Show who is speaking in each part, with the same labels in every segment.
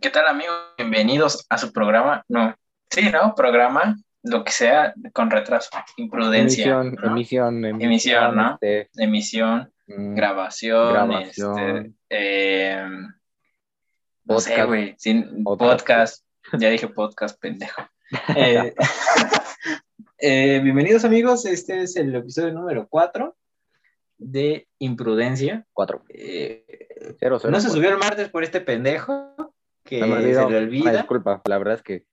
Speaker 1: ¿Qué tal amigos? Bienvenidos a su programa. No, sí, ¿no? Programa, lo que sea, con retraso, imprudencia.
Speaker 2: Emisión,
Speaker 1: ¿no?
Speaker 2: emisión,
Speaker 1: Emisión, ¿no?
Speaker 2: este,
Speaker 1: Emisión,
Speaker 2: mm,
Speaker 1: grabación,
Speaker 2: Grabación.
Speaker 1: este, eh, no sé, güey, sin-
Speaker 2: Podcast.
Speaker 1: Ya dije podcast, pendejo. Eh, eh, bienvenidos amigos, este es el episodio número 4 de Imprudencia.
Speaker 2: cuatro.
Speaker 1: Eh,
Speaker 2: Cero, cero,
Speaker 1: no se subió el martes por este pendejo que
Speaker 2: Se
Speaker 1: le
Speaker 2: Una
Speaker 1: olvida.
Speaker 2: disculpa, la verdad es que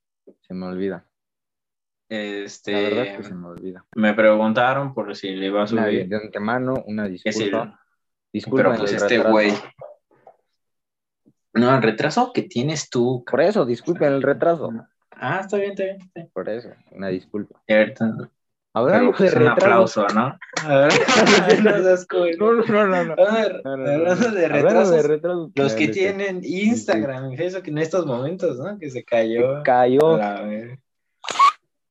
Speaker 2: se me olvida.
Speaker 1: Este,
Speaker 2: La verdad es que se me olvida.
Speaker 1: me preguntaron por si le iba a
Speaker 2: Una,
Speaker 1: subir.
Speaker 2: de antemano, una
Speaker 1: que si-
Speaker 2: disculpa. Disculpa
Speaker 1: pero pues
Speaker 2: el
Speaker 1: este güey. No, el retraso que tienes tú.
Speaker 2: Por eso, disculpen el retraso.
Speaker 1: Ah, está bien, está bien. está bien.
Speaker 2: Por eso, una disculpa.
Speaker 1: Ahorita- Pues,
Speaker 2: de
Speaker 1: un
Speaker 2: retraso.
Speaker 1: aplauso, ¿no? No.
Speaker 2: No, no, no.
Speaker 1: Hablando de retrasos,
Speaker 2: de retrasos,
Speaker 1: los que tienen Instagram y Facebook en estos momentos, ¿no? Que se cayó.
Speaker 2: Se cayó,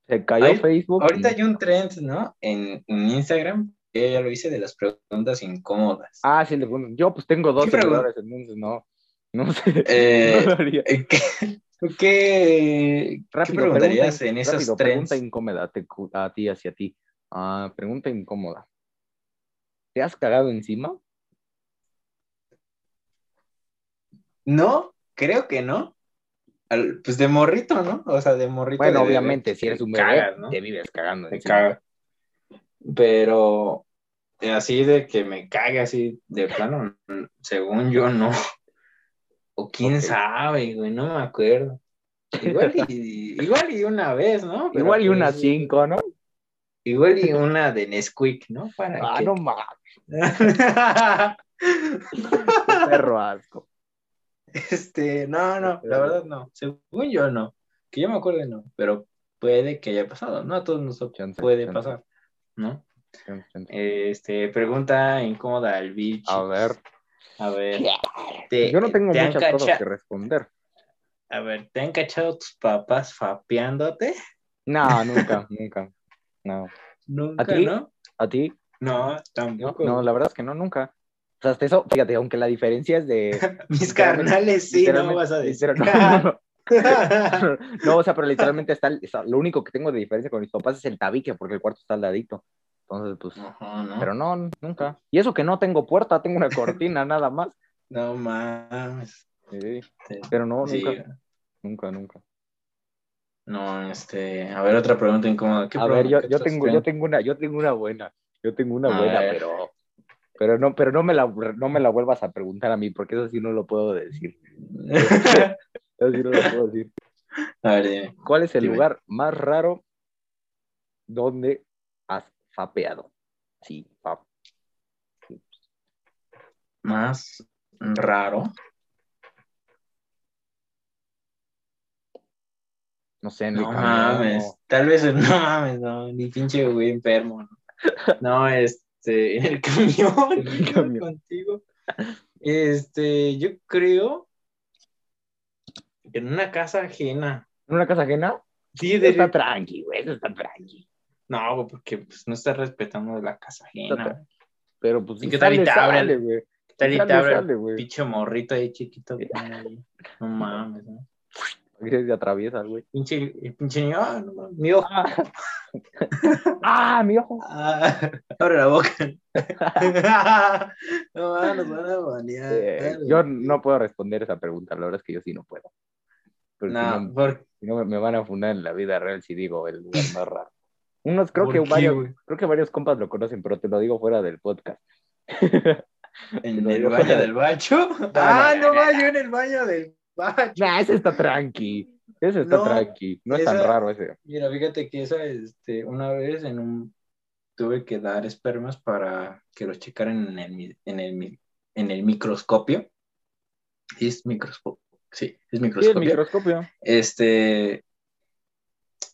Speaker 2: se cayó
Speaker 1: Ay,
Speaker 2: Facebook.
Speaker 1: Ahorita hay un trend, ¿no? En, en Instagram, que ya lo hice de las preguntas incómodas.
Speaker 2: Ah, sí, le pongo. Yo pues tengo dos seguidores, entonces no. No sé.
Speaker 1: Eh,
Speaker 2: no lo haría.
Speaker 1: Eh, ¿Qué, qué, qué
Speaker 2: Rápido,
Speaker 1: preguntarías
Speaker 2: pregunta,
Speaker 1: en esos
Speaker 2: rápido,
Speaker 1: trends?
Speaker 2: Pregunta incómoda a, te- a ti, hacia ti. Ah, pregunta incómoda. ¿Te has cagado encima?
Speaker 1: No, creo que no. Al- pues de morrito, ¿no? O sea, de morrito.
Speaker 2: Bueno,
Speaker 1: de
Speaker 2: obviamente, si eres un bebé,
Speaker 1: cagas, ¿no?
Speaker 2: te vives cagando
Speaker 1: Te
Speaker 2: encima.
Speaker 1: cagas. Pero eh, así de que me cague así de plano, según yo no. O quién sabe, güey, no me acuerdo. Igual y, igual y una vez, ¿no? Pero,
Speaker 2: Igual y
Speaker 1: pues,
Speaker 2: unas cinco, ¿no?
Speaker 1: Igual y una de Nesquik, ¿no? Para
Speaker 2: Ah,
Speaker 1: que-
Speaker 2: no mames, perro asco.
Speaker 1: Este, no, no, la verdad no. Según yo no. Que yo me acuerde no, pero puede que haya pasado, ¿no? A todos nosotros
Speaker 2: Chance,
Speaker 1: puede pasar, ¿no? Este, pregunta incómoda al bicho.
Speaker 2: A ver,
Speaker 1: A ver. Te-
Speaker 2: yo no tengo
Speaker 1: te
Speaker 2: muchas cosas
Speaker 1: cacha-
Speaker 2: que responder.
Speaker 1: A ver, ¿te han cachado tus papás fapeándote?
Speaker 2: No, nunca, nunca. No.
Speaker 1: Nunca,
Speaker 2: ¿A ti?
Speaker 1: ¿no?
Speaker 2: ¿A ti?
Speaker 1: No, tampoco.
Speaker 2: no, la verdad es que no, nunca. O sea, hasta eso, fíjate, aunque la diferencia es de.
Speaker 1: Mis carnales sí, no vas a decir.
Speaker 2: no, no, no. No, o sea, pero literalmente está, lo único que tengo de diferencia con mis papás es el tabique, porque el cuarto está al ladito. Entonces, pues, pero no, nunca. Y eso que no tengo puerta, tengo una cortina nada más.
Speaker 1: No mames.
Speaker 2: Sí, pero no,
Speaker 1: Sí.
Speaker 2: nunca, nunca, nunca.
Speaker 1: No, este, a ver, otra pregunta incómoda. ¿Qué
Speaker 2: A ver, yo, yo tengo, yo tengo una, yo tengo una buena, yo tengo una
Speaker 1: A
Speaker 2: buena,
Speaker 1: ver.
Speaker 2: pero, pero no, pero no me la, no me la vuelvas a preguntar a mí, porque eso sí no lo puedo decir. Eso sí no lo puedo decir.
Speaker 1: a ver, dime.
Speaker 2: ¿Cuál es el
Speaker 1: Dime.
Speaker 2: lugar más raro donde has fapeado? Sí, fa-
Speaker 1: Más raro.
Speaker 2: no sé,
Speaker 1: No mames.
Speaker 2: o-
Speaker 1: Tal vez, no mames, no, ni pinche güey enfermo. No, No, este, en el camión,
Speaker 2: En el camión.
Speaker 1: contigo. Este, yo creo que en una casa ajena.
Speaker 2: ¿En una casa ajena?
Speaker 1: Sí,
Speaker 2: Eso
Speaker 1: de
Speaker 2: está tranqui, güey, eso está tranqui.
Speaker 1: No, porque pues, no estás respetando la casa
Speaker 2: Está
Speaker 1: ajena.
Speaker 2: Pero pues
Speaker 1: ¿Y
Speaker 2: si
Speaker 1: qué tal y te abren?
Speaker 2: Sale, güey.
Speaker 1: ¿Qué tal y te abre pinche morrito ahí chiquito? que ahí? No mames, ¿no?
Speaker 2: Se atraviesa, güey.
Speaker 1: Pinche, el pinche niño, ah, no mi ojo.
Speaker 2: ¡Ah, mi ojo!
Speaker 1: Ah, abre la boca. no nos van a banear.
Speaker 2: Eh, yo no puedo responder esa pregunta, la verdad es que yo sí no puedo. Porque si
Speaker 1: No,
Speaker 2: no,
Speaker 1: por,
Speaker 2: si no me- me van a fundar en la vida real si digo el lugar más raro. Unos, creo
Speaker 1: ¿por
Speaker 2: que
Speaker 1: qué,
Speaker 2: varios,
Speaker 1: güey?
Speaker 2: creo que varios compas lo conocen, pero te lo digo fuera del podcast.
Speaker 1: ¿En el baño del bacho? ah,
Speaker 2: no,
Speaker 1: va, yo en el baño del bacho.
Speaker 2: Nah, ese está tranqui. Ese está
Speaker 1: No,
Speaker 2: tranqui. No es tan raro ese.
Speaker 1: Mira, fíjate que esa, este, una vez en un, tuve que dar espermas para que los checaran en el, en el, en el microscopio. Sí, es microscopio. Sí, es
Speaker 2: Sí, el
Speaker 1: microscopio.
Speaker 2: microscopio.
Speaker 1: Este,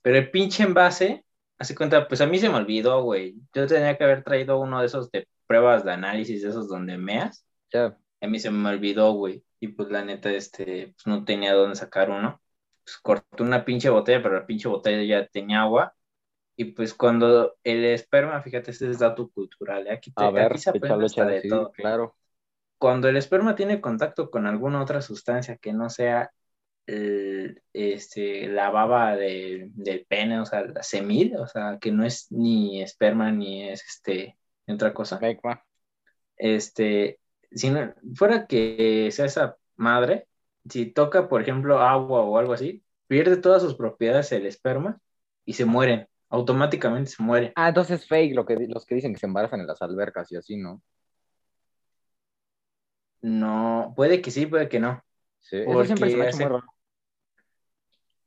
Speaker 1: pero el pinche envase, hace cuenta, pues a mí se me olvidó, güey. Yo tenía que haber traído uno de esos de pruebas de análisis, de esos donde meas.
Speaker 2: Ya.
Speaker 1: A mí se me olvidó, güey. Y pues la neta, este, pues no tenía dónde sacar uno. Pues corté una pinche botella, pero la pinche botella ya tenía agua. Y pues cuando el esperma, fíjate, este es dato cultural, ¿eh? aquí, te,
Speaker 2: A ver,
Speaker 1: aquí se aprende hasta de
Speaker 2: sí,
Speaker 1: todo.
Speaker 2: claro.
Speaker 1: Cuando el esperma tiene contacto con alguna otra sustancia que no sea el- este, la baba de- del pene, o sea, la semil, o sea, que no es ni esperma ni es este, otra cosa. Este, si no, fuera que sea esa madre, si toca, por ejemplo, agua o algo así, pierde todas sus propiedades el esperma y se mueren, automáticamente se mueren.
Speaker 2: Ah, entonces es fake lo que, los que dicen que se embarazan en las albercas y así, ¿no?
Speaker 1: No, puede que sí, puede que no.
Speaker 2: Sí, eso siempre se me ha
Speaker 1: Porque
Speaker 2: muy raro.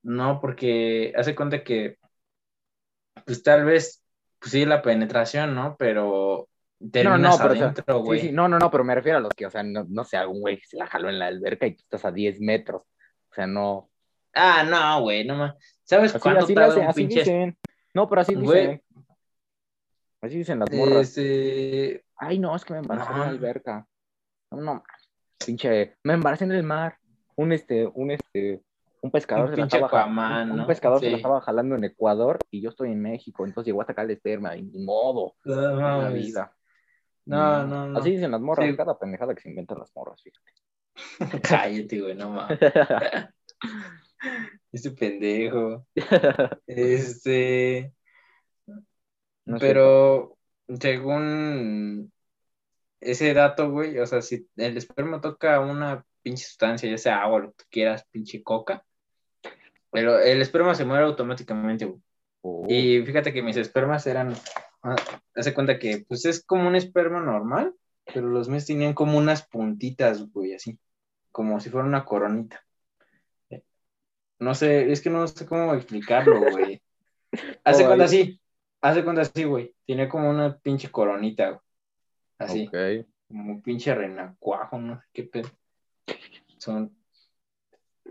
Speaker 1: No, porque hace cuenta que, pues tal vez, pues sí, la penetración, ¿no? Pero
Speaker 2: No, no, pero o sea,
Speaker 1: adentro,
Speaker 2: sí,
Speaker 1: güey.
Speaker 2: sí, no, no, no, pero me refiero a los que, o sea, no, no sé, algún güey que se la jaló en la alberca y tú estás a 10 metros. O sea, no.
Speaker 1: Ah, no, güey, no más. ¿Sabes
Speaker 2: Así,
Speaker 1: cuánto
Speaker 2: así,
Speaker 1: tarda
Speaker 2: hacen,
Speaker 1: un
Speaker 2: así
Speaker 1: pinche
Speaker 2: dicen. No, pero así
Speaker 1: Güey.
Speaker 2: dicen. Así dicen las morras.
Speaker 1: Este,
Speaker 2: Ay, no, es que me embaracé en la
Speaker 1: No.
Speaker 2: alberca. No, no, pinche, me embaracé en el mar. Un este, un este, un pescador
Speaker 1: Un
Speaker 2: se la estaba
Speaker 1: Aquaman,
Speaker 2: un
Speaker 1: ¿no?
Speaker 2: pescador se la
Speaker 1: Sí.
Speaker 2: estaba jalando en Ecuador y yo estoy en México, entonces llegó a sacar el esperma y ni modo,
Speaker 1: no,
Speaker 2: en la vida.
Speaker 1: no, no, no.
Speaker 2: Así dicen las morras,
Speaker 1: Sí.
Speaker 2: cada pendejada que se inventan las morras, fíjate.
Speaker 1: Cállate, güey, no mames. Este pendejo. Este,
Speaker 2: No es
Speaker 1: pero según ese dato, güey, o sea, si el esperma toca una pinche sustancia, ya sea agua, lo que tú quieras, pinche coca, pero el esperma se muere automáticamente, güey.
Speaker 2: Oh,
Speaker 1: Y fíjate que mis espermas eran, ah, hace cuenta que pues es como un esperma normal, pero los míos tenían como unas puntitas, güey, así, como si fuera una coronita. No sé, es que no sé cómo explicarlo, güey. Hace
Speaker 2: Oh,
Speaker 1: cuenta así, hace cuenta así, güey. Tiene como una pinche coronita, güey. Así,
Speaker 2: ok.
Speaker 1: como un pinche renacuajo, no sé qué pedo. Son,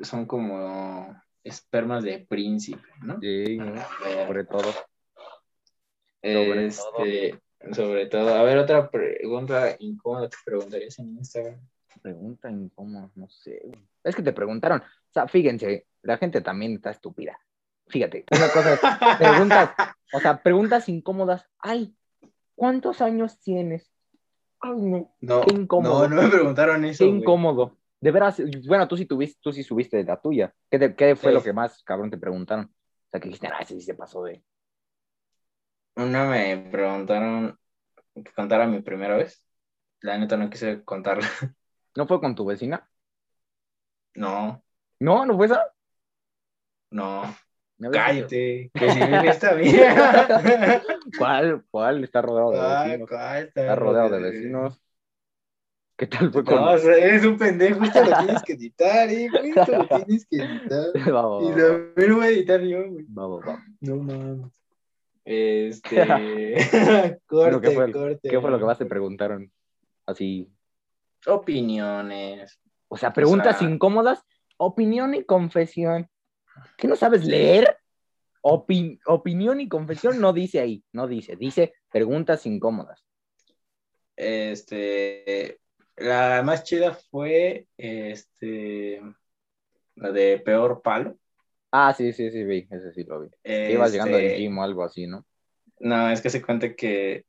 Speaker 1: son como espermas de príncipe, ¿no?
Speaker 2: Sí, sobre todo. Sobre
Speaker 1: Este, sobre todo. A ver, otra pregunta incómoda te preguntarías en Instagram.
Speaker 2: Pregunta incómoda, no sé. Es que te preguntaron, o sea, fíjense, la gente también está estúpida. Fíjate, una cosa es preguntas, o sea, preguntas incómodas. Ay, ¿cuántos años tienes? Ay, no,
Speaker 1: No,
Speaker 2: Qué incómodo.
Speaker 1: no, no me preguntaron eso.
Speaker 2: qué
Speaker 1: güey.
Speaker 2: De veras, bueno, tú sí tuviste, tú sí subiste la tuya. ¿Qué, te- qué fue
Speaker 1: Sí.
Speaker 2: lo que más cabrón te preguntaron? O sea, que dijiste, ah, ese sí se pasó de.
Speaker 1: Una me preguntaron que contara mi primera vez. La neta no quise contarla.
Speaker 2: ¿No fue con tu vecina?
Speaker 1: No,
Speaker 2: No, no fue esa.
Speaker 1: no. Cállate. Que si vive esta vieja.
Speaker 2: ¿Cuál? ¿Cuál? Está rodeado de
Speaker 1: Ah,
Speaker 2: vecinos. Está rodeado de vecinos. ¿Qué tal fue con.?
Speaker 1: No, o sea, eres un pendejo, esto lo tienes que editar, eh, güey, esto lo tienes que editar. Y también lo voy a editar yo, güey.
Speaker 2: va, va, va.
Speaker 1: No mames. Este.
Speaker 2: Bueno,
Speaker 1: corte,
Speaker 2: ¿qué, fue,
Speaker 1: corte.
Speaker 2: ¿Qué fue lo que más te preguntaron? Así.
Speaker 1: Opiniones.
Speaker 2: O sea, preguntas
Speaker 1: sea-
Speaker 2: incómodas, opinión y confesión. ¿Qué no sabes leer? Opin- opinión y confesión no dice ahí, no dice, dice preguntas incómodas.
Speaker 1: Este. La más chida fue. Este. La de peor palo.
Speaker 2: Ah, sí, sí, sí, vi, ese sí lo vi. Que ibas llegando del
Speaker 1: Este,
Speaker 2: gym o algo así, ¿no?
Speaker 1: No, es que se cuenta que.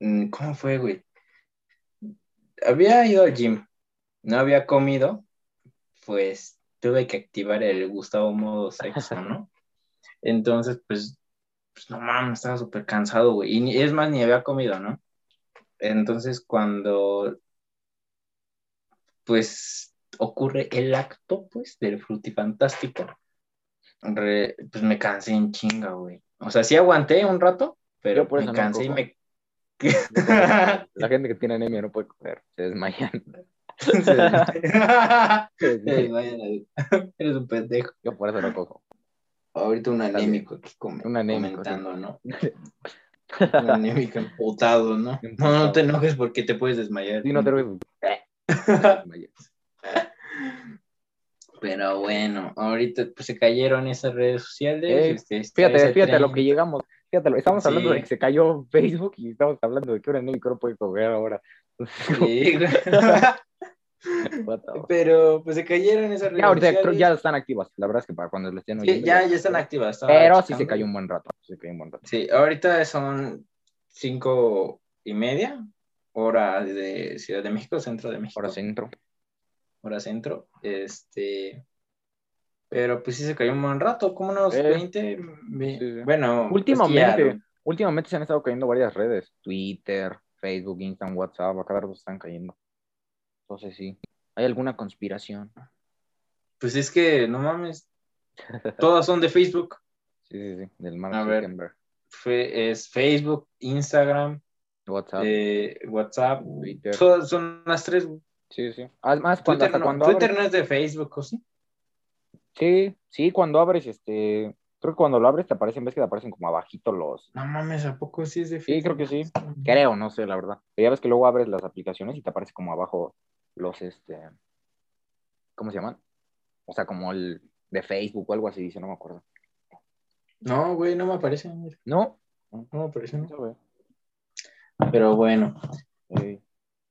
Speaker 1: mm, ¿Cómo fue, güey? Había ido al gym, no había comido, pues tuve que activar el Gustavo modo sexo, ¿no? Entonces, pues, pues no mames, estaba súper cansado, güey. Y es más, ni había comido, ¿no? Entonces, cuando, pues, ocurre el acto, pues, del frutifantástico, re- pues me cansé en chinga, güey. O sea, sí aguanté un rato, pero
Speaker 2: Yo por eso
Speaker 1: me
Speaker 2: no
Speaker 1: cansé y me...
Speaker 2: La gente que tiene anemia no puede comer, se desmayan.
Speaker 1: Se-
Speaker 2: Se.
Speaker 1: Eres un pendejo.
Speaker 2: Yo por eso no cojo.
Speaker 1: Ahorita un anémico aquí com-
Speaker 2: Un anémico,
Speaker 1: comentando, ¿no? Un anémico emputado, ¿no? No,
Speaker 2: Emputado.
Speaker 1: no te enojes porque te puedes desmayar.
Speaker 2: Sí, no te lo
Speaker 1: Pero bueno, ahorita pues se cayeron esas redes sociales.
Speaker 2: Ey,
Speaker 1: este, está
Speaker 2: Fíjate, fíjate a lo que llegamos. Fíjate, estamos hablando
Speaker 1: Sí.
Speaker 2: de que se cayó Facebook y estamos hablando de que un anémico no puede comer ahora.
Speaker 1: Sí, Pero pues se cayeron esas redes
Speaker 2: Ya ahorita
Speaker 1: sociales.
Speaker 2: ya están activas. La verdad es que para cuando lo estén
Speaker 1: Sí,
Speaker 2: oyendo.
Speaker 1: ya, ya están activas.
Speaker 2: Pero sí se cayó un buen rato. Se cayó un buen rato.
Speaker 1: Sí, ahorita son cinco y media, hora de Ciudad de México, centro de México.
Speaker 2: Ahora centro.
Speaker 1: hora centro. Este, Pero pues sí se cayó un buen rato, como unos
Speaker 2: Eh,
Speaker 1: 20. ve-
Speaker 2: sí, sí.
Speaker 1: Bueno,
Speaker 2: Últimamente,
Speaker 1: ya-
Speaker 2: últimamente se han estado cayendo varias redes. Twitter, Facebook, Instagram, WhatsApp, a cada rato están cayendo. Entonces sí. ¿Hay alguna conspiración?
Speaker 1: pues es que no mames. Todas son de Facebook.
Speaker 2: Sí, sí, sí. Del Mark
Speaker 1: A ver. Fue, es Facebook, Instagram,
Speaker 2: WhatsApp,
Speaker 1: eh, WhatsApp.
Speaker 2: Twitter.
Speaker 1: Todas son las tres.
Speaker 2: Sí, sí. Además, cuando,
Speaker 1: Twitter,
Speaker 2: hasta
Speaker 1: no,
Speaker 2: cuando
Speaker 1: Twitter
Speaker 2: abres-
Speaker 1: no es de Facebook, ¿o sí?
Speaker 2: Sí, sí, cuando abres, este, creo que cuando lo abres te aparecen, ves que te aparecen como abajito los,
Speaker 1: No mames, ¿a poco sí es de
Speaker 2: Sí,
Speaker 1: Facebook?
Speaker 2: creo que sí. creo, no sé, la verdad. Pero ya ves que luego abres las aplicaciones y te aparece como abajo los, este, ¿cómo se llaman? O sea, como el de Facebook o algo así, dice, no me acuerdo.
Speaker 1: No, güey, no me aparece. mira,
Speaker 2: No,
Speaker 1: No me aparece. no. Pero bueno,
Speaker 2: Eh,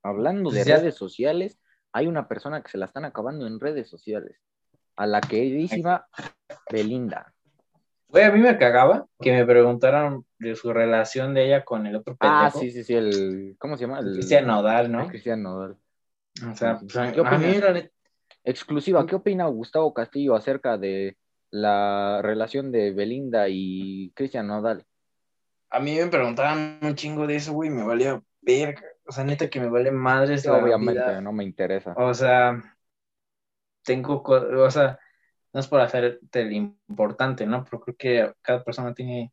Speaker 2: hablando de
Speaker 1: Pues
Speaker 2: redes sociales, hay una persona que se la están acabando en redes sociales, a la queridísima Belinda.
Speaker 1: güey, a mí me cagaba que me preguntaran de su relación de ella con el otro pendejo.
Speaker 2: Ah, sí, sí, sí, el, ¿cómo se llama? El,
Speaker 1: Cristian Nodal, ¿no?
Speaker 2: el Cristian Nodal.
Speaker 1: O sea, pues,
Speaker 2: ¿Qué
Speaker 1: a mí
Speaker 2: opinas?
Speaker 1: la neta-
Speaker 2: Exclusiva, ¿qué opina Gustavo Castillo acerca de la relación de Belinda y Cristian Nodal?
Speaker 1: a mí me preguntaban un chingo de eso, güey, me valía verga. O sea, neta que me vale madres
Speaker 2: Obviamente,
Speaker 1: vida.
Speaker 2: no me interesa.
Speaker 1: O sea, tengo, o sea, no es por hacerte el importante, ¿no? Pero creo que cada persona tiene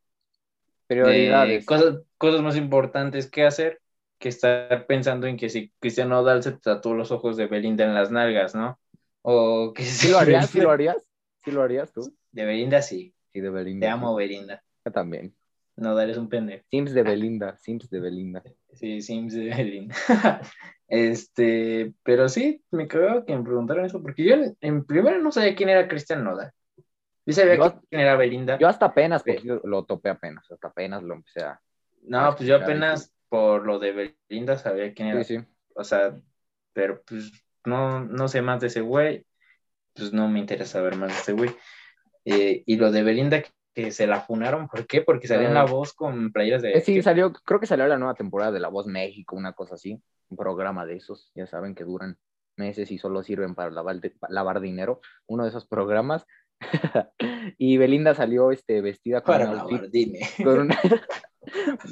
Speaker 2: Prioridades.
Speaker 1: eh, cosas, cosas más importantes que hacer que estar pensando en que si Cristiano Nodal se tatuó los ojos de Belinda en las nalgas, ¿no? O que
Speaker 2: ¿Sí lo harías? ¿Sí lo harías? ¿Sí lo harías tú?
Speaker 1: De Belinda sí.
Speaker 2: Sí, de Belinda.
Speaker 1: Te amo. Belinda.
Speaker 2: Yo también.
Speaker 1: Nodal es un pendejo.
Speaker 2: Sims de Belinda, Sims de Belinda.
Speaker 1: Sí, Sims de Belinda. este, pero sí, me cagaba que me preguntaran eso, porque yo en, en primero no sabía quién era Cristian Nodal. Yo sabía
Speaker 2: Yo-
Speaker 1: quién era Belinda.
Speaker 2: Yo hasta apenas porque lo topé apenas, hasta apenas lo empecé a...
Speaker 1: no, pues yo apenas por lo de Belinda sabía quién era.
Speaker 2: Sí, sí.
Speaker 1: O sea, pero pues no, no sé más de ese güey. Pues no me interesa ver más de ese güey. Eh, y lo de Belinda que, se la funaron, ¿por qué? Porque salió en
Speaker 2: Ah.
Speaker 1: la voz con playeras de.
Speaker 2: Eh, sí, salió, creo que salió la nueva temporada de La Voz México, una cosa así, un programa de esos, ya saben que duran meses y solo sirven para lavar, lavar dinero, uno de esos programas. y Belinda salió este, vestida con
Speaker 1: Para
Speaker 2: un outfit,
Speaker 1: lavar, dime.
Speaker 2: con una-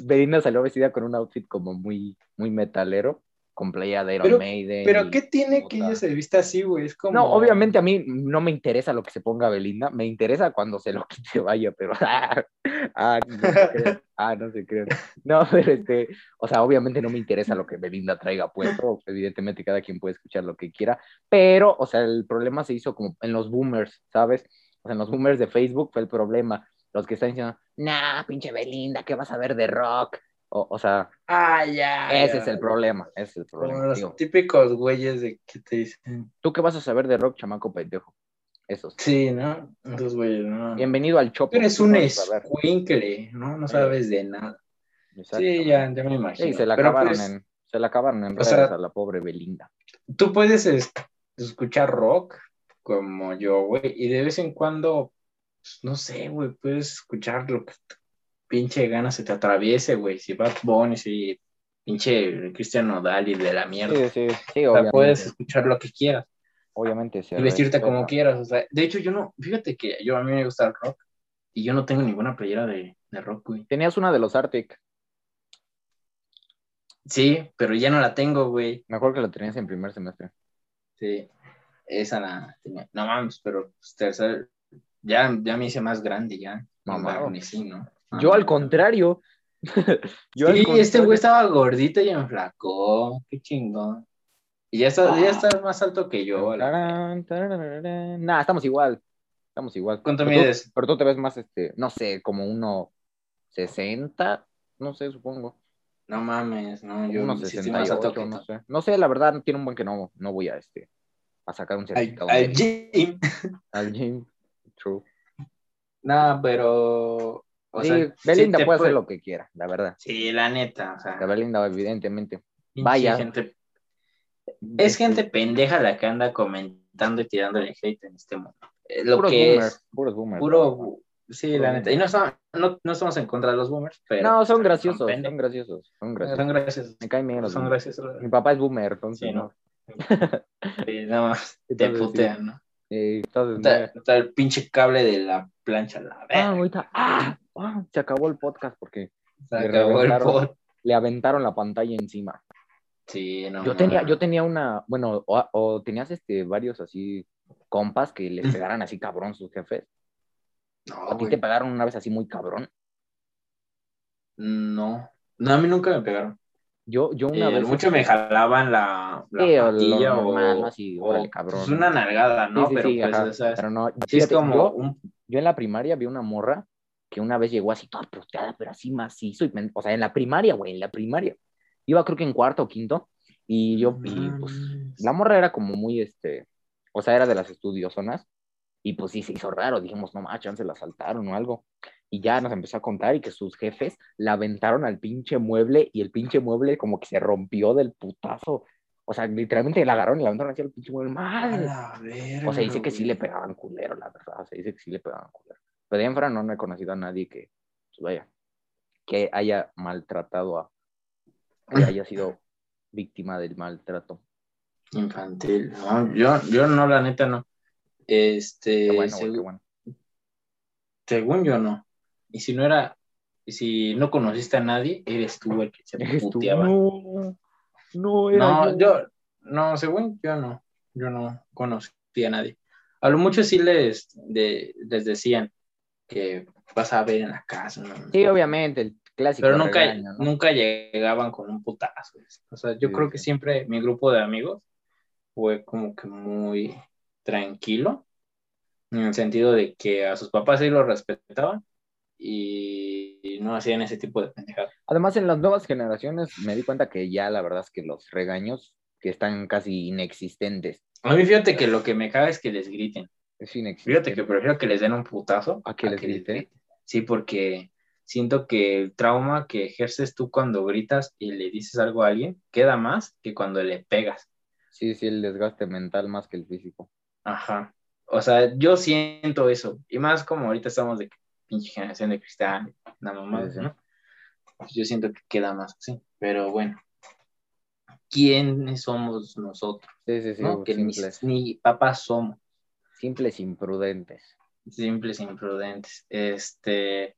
Speaker 2: Belinda salió vestida con un outfit como muy, muy metalero, con playa de Iron
Speaker 1: Pero-
Speaker 2: Maiden.
Speaker 1: Pero ¿qué tiene que ella se vista así, güey? Es como.
Speaker 2: No, obviamente a mí no me interesa lo que se ponga Belinda, me interesa cuando se lo quite vaya, pero ah, no se crean, ah, no se crean. No, pero este, o sea, obviamente no me interesa lo que Belinda traiga puesto, evidentemente cada quien puede escuchar lo que quiera, pero, o sea, el problema se hizo como en los boomers, ¿sabes? O sea, en los boomers de Facebook fue el problema, los que están diciendo, nah, pinche Belinda, ¿qué vas a ver de rock? O, o sea,
Speaker 1: Ah, ya.
Speaker 2: ese
Speaker 1: ya.
Speaker 2: es el problema, ese es el
Speaker 1: Como
Speaker 2: problema.
Speaker 1: los
Speaker 2: Digo,
Speaker 1: típicos güeyes de que te dicen.
Speaker 2: ¿Tú qué vas a saber de rock, chamaco pendejo? Esos.
Speaker 1: Sí, ¿no? Esos güeyes, no.
Speaker 2: Bienvenido al Chopo.
Speaker 1: Eres
Speaker 2: ¿qué
Speaker 1: un escuincle, ¿no? No sabes de nada.
Speaker 2: Exacto.
Speaker 1: Sí, ya, ya me imagino.
Speaker 2: Sí, se la
Speaker 1: Pero,
Speaker 2: acabaron
Speaker 1: pues,
Speaker 2: en, se la acabaron en redes
Speaker 1: sea-
Speaker 2: a la pobre Belinda.
Speaker 1: Tú puedes es- escuchar rock como yo, güey, y de vez en cuando, pues, no sé, güey, puedes escuchar lo que pinche gana se te atraviese, güey. Si Bad Bunny, si pinche Cristian Nodal y de la mierda.
Speaker 2: Sí, sí, sí,
Speaker 1: O sea, puedes escuchar lo que quieras
Speaker 2: obviamente se
Speaker 1: y vestirte como quieras. O sea, de hecho, yo no, fíjate que yo a mí me gusta el rock y yo no tengo ninguna playera de, de rock, güey.
Speaker 2: Tenías una de los Arctic,
Speaker 1: Sí, pero ya no la tengo, güey.
Speaker 2: mejor que la tenías en primer semestre.
Speaker 1: Sí, esa la tenía. No mames, pero pues, tercer, ya, ya me hice más grande, ya.
Speaker 2: Mamado.
Speaker 1: Me sí, ¿no?
Speaker 2: Yo al contrario. Yo al
Speaker 1: sí, este güey estaba gordito y enflacó. Qué chingón. Y ya está, ya está más alto que yo.
Speaker 2: Nah, estamos igual. Estamos igual.
Speaker 1: ¿Cuánto
Speaker 2: Pero tú-
Speaker 1: mides?
Speaker 2: Pero tú te ves más, este, no sé, como uno 60, no sé, supongo.
Speaker 1: No mames, no, yo
Speaker 2: unos
Speaker 1: sí estoy más alto
Speaker 2: 68,
Speaker 1: que
Speaker 2: no sé. No sé, la verdad, tiene un buen que no, no voy a, este, a sacar un
Speaker 1: Al,
Speaker 2: certificado.
Speaker 1: al
Speaker 2: de-
Speaker 1: gym.
Speaker 2: al gym. True.
Speaker 1: No, pero. O
Speaker 2: sí,
Speaker 1: sea,
Speaker 2: Belinda
Speaker 1: sí
Speaker 2: puede hacer
Speaker 1: puede-
Speaker 2: lo que quiera, la verdad.
Speaker 1: Sí, la neta, o sea.
Speaker 2: La Belinda, evidentemente. vaya.
Speaker 1: gente- Es gente pendeja la que anda comentando y tirándole hate en este mundo. Eh, Lo
Speaker 2: puros
Speaker 1: que
Speaker 2: boomers,
Speaker 1: es
Speaker 2: puros boomers.
Speaker 1: puro. Sí,
Speaker 2: Puro
Speaker 1: la neta. Y no, estamos- no, no estamos en contra de los boomers, pero.
Speaker 2: No, son graciosos, son graciosos, son graciosos.
Speaker 1: Son graciosos.
Speaker 2: Me caen bien los
Speaker 1: Son
Speaker 2: boomers.
Speaker 1: graciosos.
Speaker 2: Mi papá es boomer, entonces
Speaker 1: Sí,
Speaker 2: no.
Speaker 1: ¿no? Sí, nada más te putean, ¿no?
Speaker 2: Eh,
Speaker 1: Está, el pinche cable de la plancha. La
Speaker 2: Ah, ahorita, ah, ah, se acabó el podcast porque
Speaker 1: Se
Speaker 2: le
Speaker 1: acabó el pod.
Speaker 2: le aventaron la pantalla encima.
Speaker 1: Sí, no.
Speaker 2: Yo tenía, yo tenía una, bueno, o, o tenías este varios así compas que les pegaran así cabrón sus jefes.
Speaker 1: No,
Speaker 2: ¿A ti te pegaron una vez así muy cabrón?
Speaker 1: No. No, a mí nunca me pegaron.
Speaker 2: Yo, yo una
Speaker 1: Eh,
Speaker 2: vez.
Speaker 1: mucho me jalaban la, la
Speaker 2: Sí,
Speaker 1: patilla o.
Speaker 2: Así,
Speaker 1: o,
Speaker 2: órale, cabrón.
Speaker 1: pues, una nalgada, ¿no?
Speaker 2: Sí, sí,
Speaker 1: pero pues,
Speaker 2: ajá,
Speaker 1: o sea,
Speaker 2: pero no,
Speaker 1: sí es
Speaker 2: fíjate,
Speaker 1: como
Speaker 2: yo,
Speaker 1: un...
Speaker 2: yo en la primaria vi una morra que una vez llegó así toda puteada, pero así macizo. Y, o sea, en la primaria, güey, en la primaria. Iba creo que en cuarto o quinto. Y yo, y, pues, la morra era como muy, este, o sea, era de las estudiosonas. Y pues sí, se hizo raro. Dijimos, no más, chance la saltaron o algo. Y ya nos empezó a contar y que sus jefes la aventaron al pinche mueble y el pinche mueble como que se rompió del putazo. O sea, literalmente la agarraron y la aventaron hacia el pinche mueble. ¡Madre!
Speaker 1: verga,
Speaker 2: O sea, dice que sí le pegaban culero, la verdad. O sea, dice que sí le pegaban culero. Pero de en fuera no, no he conocido a nadie que, pues vaya, que haya maltratado a, que haya sido víctima del maltrato.
Speaker 1: Infantil. No, yo, yo no, la neta no. Este,
Speaker 2: Qué bueno, güey,
Speaker 1: seg-
Speaker 2: qué bueno.
Speaker 1: según yo no. Y si no era, si no conociste a nadie, eres tú el que se puteaba.
Speaker 2: No, no era
Speaker 1: No,
Speaker 2: yo.
Speaker 1: yo, no, según yo no, yo no conocí a nadie. A lo mucho sí les, de- les decían que vas a ver en la casa, ¿no?
Speaker 2: Sí, obviamente, el clásico.
Speaker 1: pero nunca,
Speaker 2: regaño, ¿no?
Speaker 1: nunca llegaban con un putazo. O sea, yo
Speaker 2: Sí,
Speaker 1: creo que siempre mi grupo de amigos fue como que muy tranquilo, en el sentido de que a sus papás sí los respetaban y, no hacían ese tipo de pendejadas.
Speaker 2: Además, en las nuevas generaciones me di cuenta que ya la verdad es que los regaños que están casi inexistentes.
Speaker 1: A mí fíjate que lo que me caga es que les griten.
Speaker 2: Es inexistente.
Speaker 1: Fíjate que prefiero que les den un putazo
Speaker 2: ¿A que les griten?
Speaker 1: Sí, porque siento que el trauma que ejerces tú cuando gritas y le dices algo a alguien queda más que cuando le pegas.
Speaker 2: Sí, sí, el desgaste mental más que el físico.
Speaker 1: Ajá. O sea, yo siento eso. Y más como ahorita estamos de pinche generación de cristal, la mamá,
Speaker 2: Sí, sí.
Speaker 1: ¿no? Pues yo siento que queda más así. Pero bueno, ¿quiénes somos nosotros?
Speaker 2: Sí, sí, sí,
Speaker 1: ¿no? Que ni, ni papás somos.
Speaker 2: simples imprudentes.
Speaker 1: simples, imprudentes. Este.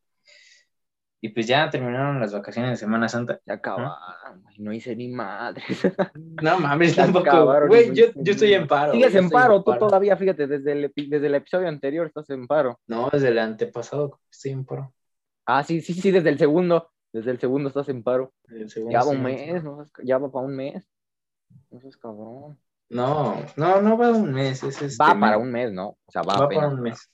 Speaker 1: Y pues ya terminaron las vacaciones de Semana Santa.
Speaker 2: Se acabaron, güey, no hice ni madre.
Speaker 1: No mames,
Speaker 2: Ya
Speaker 1: tampoco.
Speaker 2: acabaron,
Speaker 1: Güey,
Speaker 2: no
Speaker 1: yo, yo estoy en paro.
Speaker 2: Sigues en paro, tú todavía, fíjate, desde el, desde el episodio anterior estás en paro.
Speaker 1: No, desde el antepasado estoy en paro.
Speaker 2: Ah, sí, sí, sí, desde el segundo. Desde el segundo estás en paro.
Speaker 1: Segundo
Speaker 2: Ya va un mes. ¿no? Ya va para un mes. No seas cabrón.
Speaker 1: No, no, no va un mes. Es este,
Speaker 2: Va para un mes, ¿no? O sea, va,
Speaker 1: Va para un mes.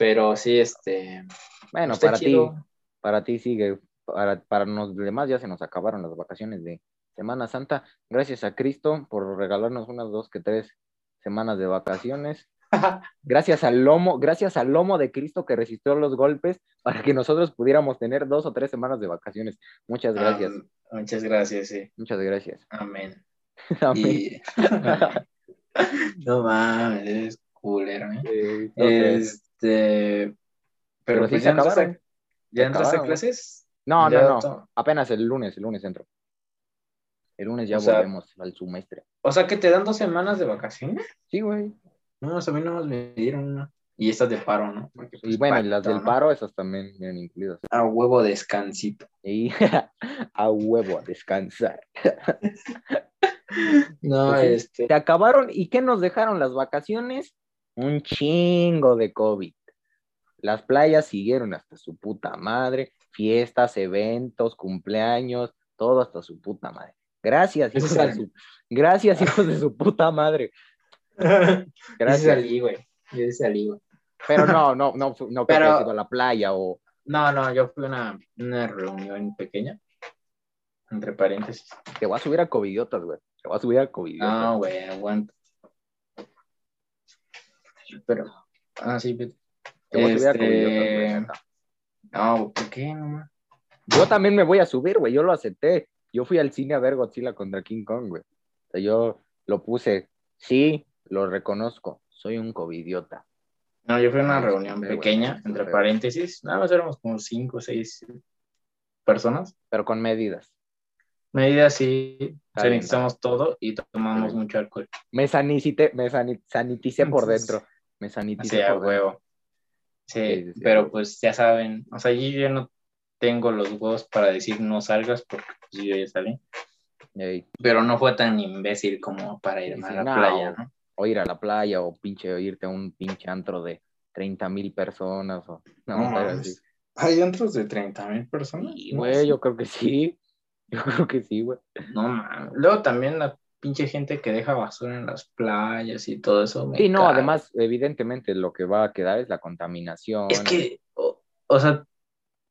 Speaker 1: Pero sí, este.
Speaker 2: Bueno, para
Speaker 1: chido.
Speaker 2: ti, para ti sigue. Para, para los demás ya se nos acabaron las vacaciones de Semana Santa. Gracias a Cristo por regalarnos unas dos que tres semanas de vacaciones. Gracias al lomo, gracias al lomo de Cristo que resistió los golpes para que nosotros pudiéramos tener dos o tres semanas de vacaciones. Muchas gracias,
Speaker 1: Am- muchas gracias, sí.
Speaker 2: muchas gracias.
Speaker 1: Amén.
Speaker 2: Amén.
Speaker 1: Y- no mames, eres culero, ¿eh?
Speaker 2: Eh, no sé.
Speaker 1: Este. Pero,
Speaker 2: Pero sí
Speaker 1: pues
Speaker 2: se
Speaker 1: ya entraste,
Speaker 2: acabaron.
Speaker 1: ¿ya a
Speaker 2: acabaron.
Speaker 1: clases.
Speaker 2: No, no, no. Apenas el lunes, el lunes entro. El lunes ya
Speaker 1: O sea-
Speaker 2: volvemos al semestre.
Speaker 1: O sea que te dan dos semanas de vacaciones.
Speaker 2: Sí, güey.
Speaker 1: No, a mí no me dieron una. Y estas de paro, ¿no? Porque,
Speaker 2: Y
Speaker 1: pues,
Speaker 2: bueno, y
Speaker 1: pacto,
Speaker 2: las del
Speaker 1: ¿no?
Speaker 2: paro, esas también vienen incluidas.
Speaker 1: A huevo descansito.
Speaker 2: Y a huevo, a descansar.
Speaker 1: No,
Speaker 2: Pues sí.
Speaker 1: este.
Speaker 2: Se acabaron. ¿Y qué nos dejaron las vacaciones? Un chingo de COVID. Las playas siguieron hasta su puta madre. Fiestas, eventos, cumpleaños, todo hasta su puta madre. Gracias, hijos de su, gracias, hijos de su puta madre.
Speaker 1: Gracias.
Speaker 2: Gracias.
Speaker 1: salí, güey. Yo salí, güey.
Speaker 2: Pero no, no, no, no creo que
Speaker 1: Pero-
Speaker 2: sido a la playa o.
Speaker 1: No, no, yo fui a una, una reunión pequeña. Entre paréntesis.
Speaker 2: Te voy a subir a covidiotas, güey. Te voy a subir a covidiotas.
Speaker 1: No, güey, aguanta. Pero. Ah, sí, vete. Este. No, ¿por qué? No, ma?
Speaker 2: Yo también me voy a subir, güey. Yo lo acepté. Yo fui al cine a ver Godzilla contra King Kong, güey. O sea, yo lo puse. Sí, lo reconozco. Soy un covidiota.
Speaker 1: No, yo fui a una
Speaker 2: Ah,
Speaker 1: reunión pequeña, entre paréntesis. Nada más éramos como cinco o seis personas.
Speaker 2: Pero con medidas.
Speaker 1: Medidas sí, sanitizamos todo y tomamos mucho alcohol.
Speaker 2: Me sanicité, me sani- saniticé por dentro. Me
Speaker 1: Sí,
Speaker 2: saniticé
Speaker 1: a
Speaker 2: por dentro.
Speaker 1: huevo. Sí,
Speaker 2: Sí, sí, sí, a
Speaker 1: pero pues ya saben, o sea, yo ya no tengo los huevos para decir no salgas porque pues, yo ya salí.
Speaker 2: Ey,
Speaker 1: Pero no fue tan imbécil como para irme
Speaker 2: Sí,
Speaker 1: a la
Speaker 2: no.
Speaker 1: playa, ¿no?
Speaker 2: O ir a la playa, o pinche, o irte a un pinche antro de 30 mil personas, o no,
Speaker 1: No
Speaker 2: sí.
Speaker 1: ¿Hay antros de 30 mil personas?
Speaker 2: Sí, güey, yo creo que sí. Yo creo que sí, güey.
Speaker 1: No mames. Luego también la pinche gente que deja basura en las playas y todo eso. me
Speaker 2: Sí, no, además, evidentemente lo que va a quedar es la contaminación.
Speaker 1: Es que, o, o sea,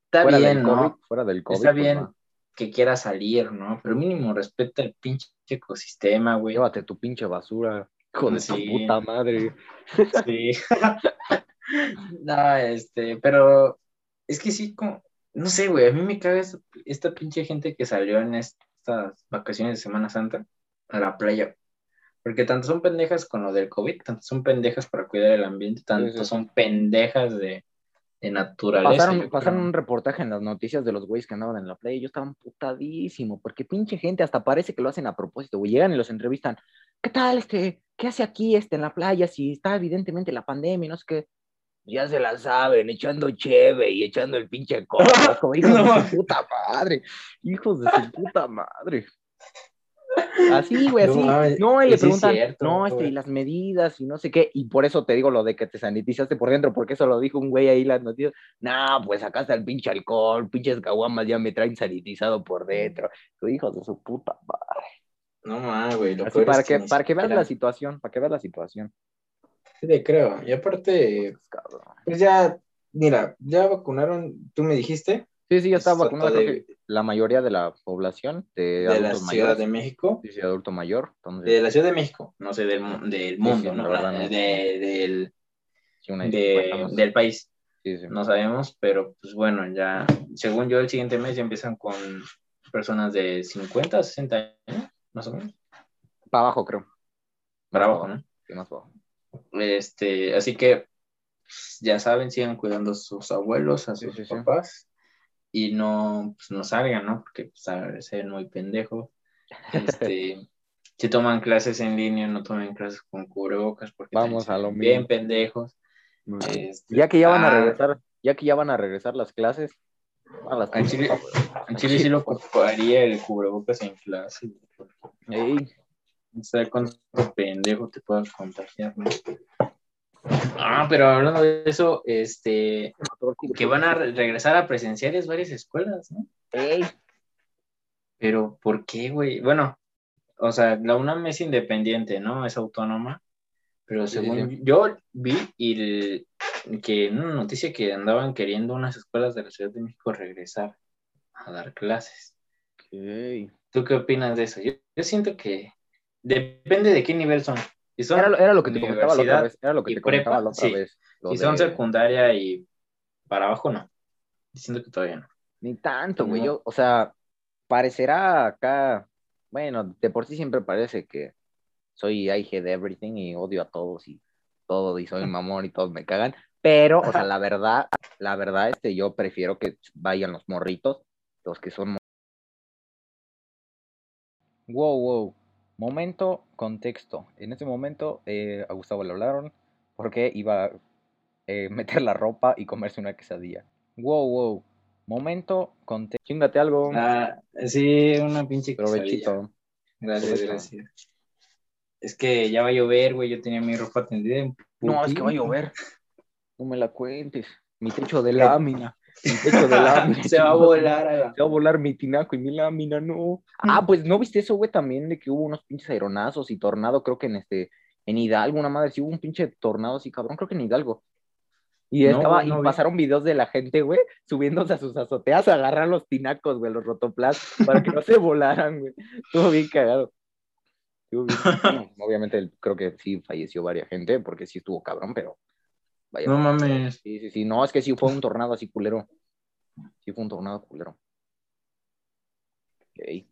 Speaker 1: está
Speaker 2: fuera
Speaker 1: bien,
Speaker 2: del
Speaker 1: ¿no?
Speaker 2: COVID, fuera del COVID,
Speaker 1: Está
Speaker 2: pues,
Speaker 1: bien que quiera salir, ¿no? Pero mínimo respeta el pinche ecosistema, güey.
Speaker 2: Llévate tu pinche basura, hijo de
Speaker 1: Sí.
Speaker 2: tu puta madre.
Speaker 1: Sí. no, este, pero es que sí, como, no sé, güey, a mí me caga esta, esta pinche gente que salió en estas vacaciones de Semana Santa a la playa. Porque tanto son pendejas con lo del COVID, tanto son pendejas para cuidar el ambiente, tanto
Speaker 2: sí.
Speaker 1: son pendejas de, de naturaleza.
Speaker 2: Pasaron, pasaron un reportaje en las noticias de los güeyes que andaban en la playa y yo estaba emputadísimo, porque pinche gente hasta parece que lo hacen a propósito, güey. Llegan y los entrevistan. ¿Qué tal, este? ¿Qué hace aquí este, en la playa si está evidentemente la pandemia? y No sé qué. Ya se la saben, echando cheve y echando el pinche coco, hijos
Speaker 1: No
Speaker 2: de su puta madre. Hijos de su puta madre. Así, güey,
Speaker 1: No
Speaker 2: así. No, y
Speaker 1: y
Speaker 2: le
Speaker 1: sí es
Speaker 2: preguntan,
Speaker 1: cierto,
Speaker 2: no, este, y las medidas y no sé qué. Y por eso te digo lo de que te sanitizaste por dentro, porque eso lo dijo un güey ahí las noticias. No, pues acá está el pinche alcohol, pinches caguamas ya me traen sanitizado por dentro. Hijos de su puta madre.
Speaker 1: No mames, güey. Lo
Speaker 2: Así para
Speaker 1: es
Speaker 2: que,
Speaker 1: ni
Speaker 2: para que veas la situación, para que veas la situación.
Speaker 1: Sí, te creo. Y aparte,
Speaker 2: Pues, cabrón.
Speaker 1: pues ya, mira, ya vacunaron, tú me dijiste,
Speaker 2: Sí, sí, ya
Speaker 1: de-
Speaker 2: creo que la mayoría de la población de,
Speaker 1: de la Ciudad de México.
Speaker 2: Sí, adulto mayor. Entonces,
Speaker 1: De la Ciudad de México, no sé, del, del mundo,
Speaker 2: sí,
Speaker 1: ¿no?
Speaker 2: la
Speaker 1: de- del, de- del país,
Speaker 2: Sí, sí.
Speaker 1: no sabemos, pero pues bueno, ya, según yo, el siguiente mes ya empiezan con personas de 50 a 60 años, más o menos,
Speaker 2: Para abajo, creo.
Speaker 1: para abajo, ¿no?
Speaker 2: Sí, más abajo.
Speaker 1: Este, así que pues, ya saben, sigan cuidando a sus abuelos, a sus papás y no, pues, no salgan, ¿no? Porque pues, a ver, se ven muy pendejos. Este, si toman clases en línea, no tomen clases con cubrebocas porque
Speaker 2: Vamos a lo
Speaker 1: bien
Speaker 2: mismo.
Speaker 1: pendejos. Este,
Speaker 2: Ya que ya van a
Speaker 1: ah,
Speaker 2: regresar, ya que ya van a regresar las clases, a las
Speaker 1: En Chile, en Chile sí lo ocuparía el cubrebocas en clase.
Speaker 2: Ey,
Speaker 1: No sé cuánto pendejo te puedas contagiar, ¿no? Ah, pero hablando de eso, este, que van a re- regresar a presenciales varias escuelas, ¿no?
Speaker 2: Ey,
Speaker 1: Pero, ¿por qué, güey? Bueno, o sea, la UNAM es independiente, ¿no? Es autónoma, pero según
Speaker 2: sí.
Speaker 1: yo vi y el- que en una noticia que andaban queriendo unas escuelas de la Ciudad de México regresar a dar clases.
Speaker 2: ey.
Speaker 1: ¿Tú qué opinas de eso? Yo, yo siento que depende de qué nivel son. Son,
Speaker 2: Era, lo- era lo que te comentaba la otra vez. Era lo que te comentaba la otra
Speaker 1: sí.
Speaker 2: vez.
Speaker 1: si son
Speaker 2: de-
Speaker 1: secundaria y para abajo, no. Siento que todavía no.
Speaker 2: Ni tanto, güey.
Speaker 1: No.
Speaker 2: O sea, parecerá acá. Bueno, de por sí siempre parece que soy I hate everything y odio a todos y todo, y soy mamón y todos me cagan. Pero, o sea, la verdad, la verdad, este, yo prefiero que vayan los morritos, los que son. Wow, wow. Momento, contexto. En ese momento eh, a Gustavo le hablaron porque iba a eh, meter la ropa y comerse una quesadilla. Wow, wow. Momento, contexto. Chingate algo.
Speaker 1: Ah, sí, una pinche.
Speaker 2: Provechito.
Speaker 1: Gracias,
Speaker 2: Provecho.
Speaker 1: gracias. Es que ya va a llover, güey. Yo tenía mi ropa tendida en
Speaker 2: No, es que va a llover. No me la cuentes. Mi techo de lámina. Mi techo de lámina.
Speaker 1: Se va a volar.
Speaker 2: Se va a volar mi tinaco y mi lámina, no. Ah, pues no viste eso, güey, también de que hubo unos pinches aeronazos y tornado, creo que en este, en Hidalgo, una madre, sí hubo un pinche tornado así, cabrón, creo que en Hidalgo. Y
Speaker 1: No,
Speaker 2: estaba,
Speaker 1: no
Speaker 2: y
Speaker 1: vi.
Speaker 2: pasaron videos de la gente, güey, subiéndose a sus azoteas a agarrar los tinacos, güey, los rotoplas, para que no se volaran, güey. Estuvo bien cagado. Estuvo bien- bueno, obviamente creo que sí falleció varias gente, porque sí estuvo cabrón, pero vaya.
Speaker 1: No mames.
Speaker 2: Sí, sí, sí. No, es que sí fue un tornado así culero. Sí fue un tornado culero. Ok.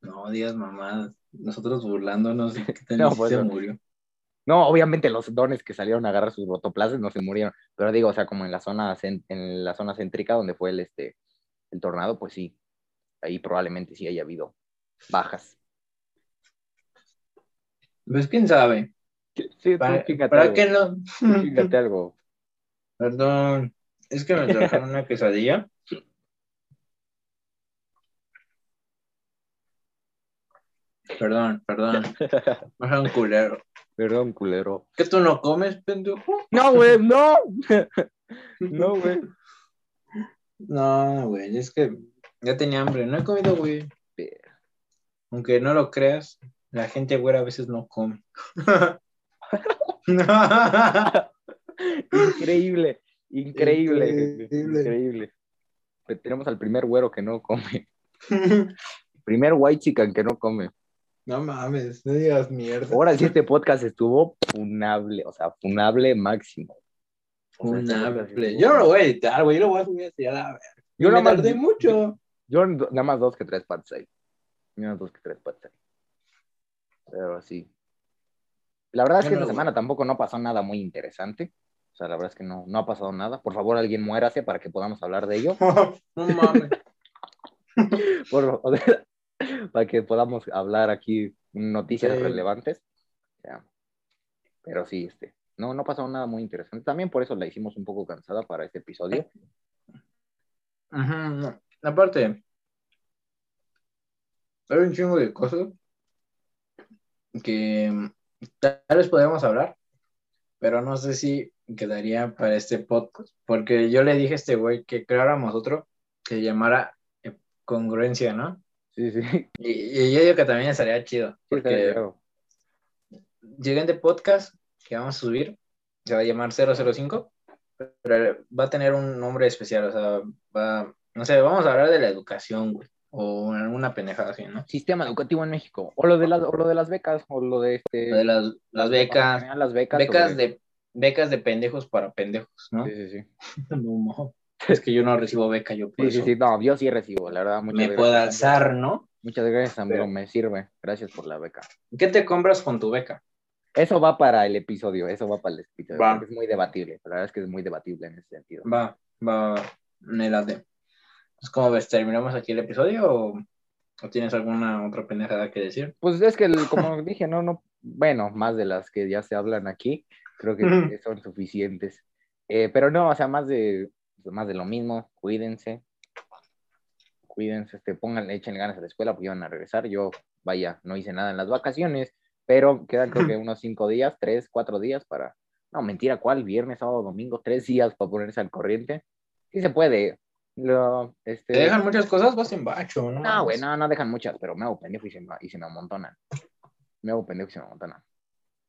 Speaker 1: No digas mamadas. Nosotros burlándonos y que tal
Speaker 2: No, pues
Speaker 1: se murió.
Speaker 2: No, obviamente los dones que salieron a agarrar sus rotoplases no se murieron. Pero digo, o sea, como en la zona en la zona céntrica donde fue el este el tornado, pues sí. ahí probablemente sí haya habido bajas.
Speaker 1: Pues quién sabe.
Speaker 2: Sí, tú
Speaker 1: ¿Para,
Speaker 2: algo,
Speaker 1: qué no?
Speaker 2: tú fíjate algo.
Speaker 1: Perdón, es que me trajeron una quesadilla. Perdón, perdón. Un culero.
Speaker 2: Perdón, culero.
Speaker 1: ¿Qué tú no comes, pendejo?
Speaker 2: No, güey, no. No, güey.
Speaker 1: No, güey, es que ya tenía hambre. No he comido, güey. Aunque no lo creas, la gente güera a veces no come.
Speaker 2: Increíble, increíble,
Speaker 1: Increíble.
Speaker 2: increíble. Pues Tenemos al primer güero que no come. Primer white chican que no come.
Speaker 1: No mames, no digas mierda.
Speaker 2: Ahora sí este podcast estuvo funable, o sea, funable máximo. O sea, este estuvo-
Speaker 1: Yo no lo voy a editar, güey. Yo lo voy a subir así a la verga.
Speaker 2: Yo
Speaker 1: Yo
Speaker 2: nada
Speaker 1: me tardé mucho.
Speaker 2: Yo n- nada más dos que tres partes ahí. Yo nada más dos que tres partes ahí. Pero sí. La verdad es que
Speaker 1: no,
Speaker 2: esta semana tampoco no pasó nada muy interesante. O sea, la verdad es que no, no ha pasado nada. Por favor, alguien muérase para que podamos hablar de ello.
Speaker 1: no mames.
Speaker 2: Por- o sea, para que podamos hablar aquí noticias
Speaker 1: Sí.
Speaker 2: relevantes. O sea, pero sí, este, no, no pasó nada muy interesante. También por eso la hicimos un poco cansada para este episodio.
Speaker 1: Ajá, no. Aparte, hay un chingo de cosas que tal vez podríamos hablar, pero no sé si quedaría para este podcast, porque yo le dije a este güey que creáramos otro que llamara eh, congruencia, ¿no?
Speaker 2: Sí, sí.
Speaker 1: Y, y yo digo que también estaría chido,
Speaker 2: Sí,
Speaker 1: porque
Speaker 2: claro.
Speaker 1: siguiente podcast que vamos a subir se va a llamar 005, pero va a tener un nombre especial, o sea, va, no sé, vamos a hablar de la educación, güey, o alguna pendejada así, ¿no?
Speaker 2: Sistema educativo en México. O lo de las, o lo de las becas, o lo de este.
Speaker 1: Lo de las, las becas,
Speaker 2: Las becas.
Speaker 1: becas de, becas de pendejos para pendejos, ¿no?
Speaker 2: Sí, sí, sí.
Speaker 1: No. Es que yo no recibo beca, yo por
Speaker 2: Sí, sí,
Speaker 1: eso
Speaker 2: sí. No, yo sí recibo, la verdad. Muchas
Speaker 1: me
Speaker 2: gracias,
Speaker 1: puedo alzar, ¿no?
Speaker 2: Muchas gracias, amigo.
Speaker 1: Pero-
Speaker 2: Me sirve. Gracias por la beca.
Speaker 1: ¿Qué te compras con tu beca?
Speaker 2: Eso va para el episodio. Eso va para el episodio.
Speaker 1: Va.
Speaker 2: Es muy debatible. La verdad es que es muy debatible en ese sentido.
Speaker 1: Va, va, va, Pues, ¿cómo ves? ¿Terminamos aquí el episodio o, o tienes alguna otra pendejada que decir?
Speaker 2: Pues es que, como dije, no, no. Bueno, más de las que ya se hablan aquí. Creo que son suficientes. Eh, pero no, o sea, más de, más de lo mismo. Cuídense. Cuídense, este, pongan, echen ganas a la escuela porque van a regresar. Yo, vaya, no hice nada en las vacaciones, pero quedan creo que unos cinco días, tres, cuatro días para. No, mentira, ¿cuál? Viernes, sábado, domingo, tres días para ponerse al corriente. Sí se puede. Lo, este...
Speaker 1: ¿Te dejan muchas cosas? Vas en bacho, ¿no?
Speaker 2: No, güey, no, no dejan muchas, pero me hago pendejo y se me, y se me amontonan. Me hago pendejo y se me amontonan.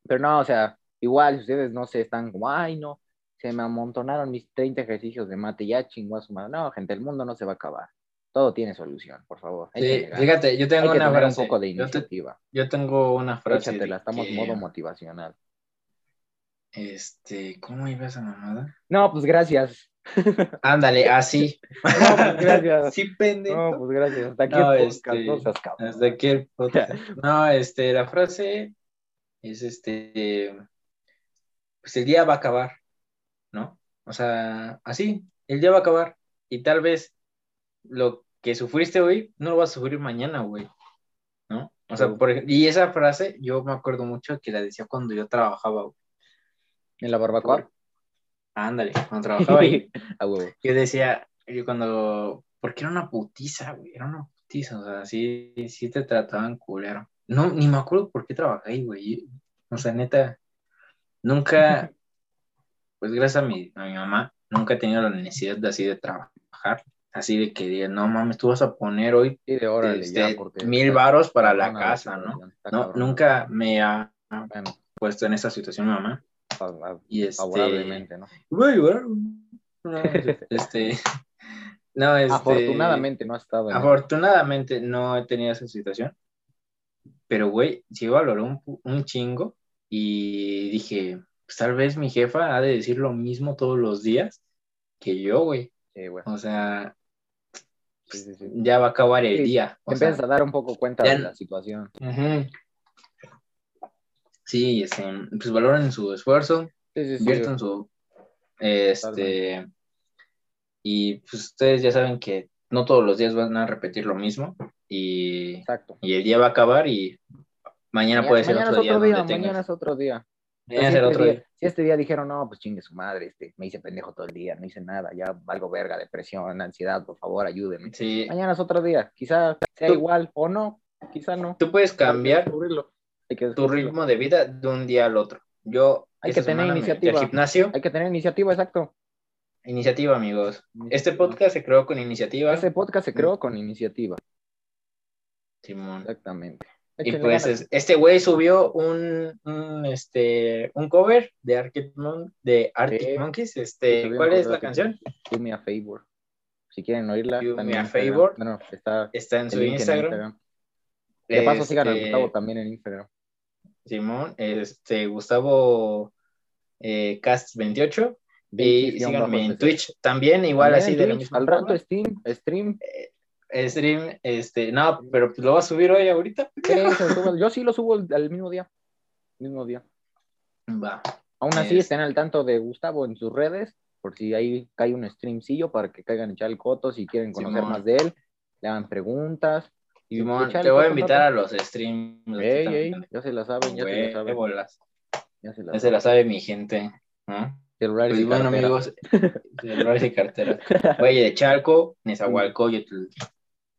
Speaker 2: Pero no, o sea, igual si ustedes no se están como, ay, no, se me amontonaron mis 30 ejercicios de mate, ya chingó a su madre. No, gente, el mundo no se va a acabar. Todo tiene solución, por favor.
Speaker 1: Sí, fíjate, yo tengo una frase.
Speaker 2: un poco de
Speaker 1: yo, te-
Speaker 2: iniciativa.
Speaker 1: yo tengo una frase.
Speaker 2: Échatela, estamos
Speaker 1: que,
Speaker 2: modo motivacional.
Speaker 1: Este, ¿cómo iba esa mamada?
Speaker 2: No, pues gracias.
Speaker 1: Ándale, así.
Speaker 2: No, pues gracias.
Speaker 1: Sí, pendejo.
Speaker 2: No, pues gracias. Hasta aquí
Speaker 1: No,
Speaker 2: el podcast,
Speaker 1: este,
Speaker 2: no seas cabrón.
Speaker 1: Hasta aquí el podcast. No, este, la frase es este, pues el día va a acabar, ¿no? O sea, así, el día va a acabar. Y tal vez lo que sufriste hoy no lo vas a sufrir mañana, güey, ¿no? O sea, por ejemplo, y esa frase yo me acuerdo mucho que la decía cuando yo trabajaba, güey.
Speaker 2: ¿En la barbacoa?
Speaker 1: Ándale, cuando trabajaba ahí.
Speaker 2: A huevo.
Speaker 1: Yo decía, yo cuando, porque era una putiza, güey, era una putiza, o sea, sí, sí te trataban culero. No, ni me acuerdo por qué trabajé ahí, güey. O sea, neta, nunca, pues gracias a mi, a mi mamá, nunca he tenido la necesidad de así de trabajar, así de que diga, no mames, tú vas a poner hoy
Speaker 2: Sí, de órale,
Speaker 1: este,
Speaker 2: ya,
Speaker 1: mil varos para la casa, ¿no? No, nunca me ha
Speaker 2: Bueno,
Speaker 1: puesto en esa situación mi mamá. Y este,
Speaker 2: favorablemente, ¿no?
Speaker 1: Voy a llorar, güey. No, este, no, este,
Speaker 2: Afortunadamente no ha estado en
Speaker 1: Afortunadamente no he tenido esa situación. Pero, güey, sí valoró un, un chingo y dije, pues tal vez mi jefa ha de decir lo mismo todos los días que yo, güey.
Speaker 2: Sí, güey.
Speaker 1: O sea,
Speaker 2: Sí, sí, sí.
Speaker 1: ya va a acabar el
Speaker 2: Sí,
Speaker 1: día. O
Speaker 2: Te
Speaker 1: sea,
Speaker 2: empiezas a dar un poco cuenta
Speaker 1: ya
Speaker 2: de la situación.
Speaker 1: ujú. Sí, este, pues valoren su esfuerzo,
Speaker 2: Sí, sí,
Speaker 1: inviertan su, este, y pues ustedes ya saben que no todos los días van a repetir lo mismo y,
Speaker 2: Exacto.
Speaker 1: y el día va a acabar y mañana, puede ser
Speaker 2: mañana
Speaker 1: otro
Speaker 2: es
Speaker 1: día.
Speaker 2: otro día,
Speaker 1: donde tengas-
Speaker 2: mañana es otro día.
Speaker 1: mañana
Speaker 2: si, este
Speaker 1: otro
Speaker 2: día,
Speaker 1: día.
Speaker 2: si este día dijeron, no, pues chingue su madre, este, me hice pendejo todo el día, no hice nada, ya valgo verga, depresión, ansiedad, por favor, ayúdenme.
Speaker 1: Sí,
Speaker 2: Mañana es otro día, quizá sea
Speaker 1: Tú-
Speaker 2: igual o no, quizá no.
Speaker 1: tú puedes cambiar
Speaker 2: Hay que
Speaker 1: tu ritmo de vida de un día al otro. Yo
Speaker 2: Hay que tener iniciativa.
Speaker 1: gimnasio.
Speaker 2: Hay que tener iniciativa, exacto.
Speaker 1: Iniciativa, amigos. Este podcast se creó con iniciativa.
Speaker 2: Ese podcast se creó con iniciativa,
Speaker 1: Simón.
Speaker 2: exactamente.
Speaker 1: Y pues
Speaker 2: ganas.
Speaker 1: este güey subió un, un, este, un cover de Arctic, Mon- de Arctic
Speaker 2: Sí.
Speaker 1: Monkeys. Este, ¿Cuál es la canción?
Speaker 2: Do me a favor. Si quieren oírla,
Speaker 1: Do me a
Speaker 2: Instagram.
Speaker 1: favor.
Speaker 2: Bueno, está
Speaker 1: Está en su
Speaker 2: link en
Speaker 1: Instagram.
Speaker 2: De paso, sigan a
Speaker 1: Este,
Speaker 2: Gustavo también en Instagram.
Speaker 1: Simón, este, Gustavo eh, Cast 28. Y síganme en. Twitch también, igual
Speaker 2: También
Speaker 1: así de la misma
Speaker 2: Al rato. Steam, stream.
Speaker 1: Stream, este, no, pero lo va a subir hoy ahorita.
Speaker 2: Sí, Yo sí lo subo el- al mismo día. Mismo día.
Speaker 1: Va.
Speaker 2: Aún así,
Speaker 1: Es-
Speaker 2: estén al tanto de Gustavo en sus redes, por si ahí cae un streamcillo para que caigan a echar el coto, si quieren conocer
Speaker 1: Simón.
Speaker 2: más de él, le hagan preguntas. Y
Speaker 1: te voy a
Speaker 2: un
Speaker 1: invitar a los streams.
Speaker 2: Ey, ey, ya se la saben, ya se la saben. Ya se la
Speaker 1: Ya se la sabe mi gente. ¿no?
Speaker 2: Celulares
Speaker 1: Pues
Speaker 2: y
Speaker 1: bueno,
Speaker 2: cartera.
Speaker 1: amigos, celulares y carteras. Valle de Chalco, Nezahualcóyotl.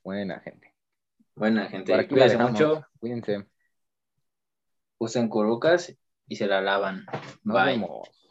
Speaker 2: Buena gente.
Speaker 1: Buena gente.
Speaker 2: Por aquí la
Speaker 1: Cuídense mucho,
Speaker 2: Cuídense.
Speaker 1: usen curucas y se la lavan.
Speaker 2: Nos
Speaker 1: Bye.
Speaker 2: vemos.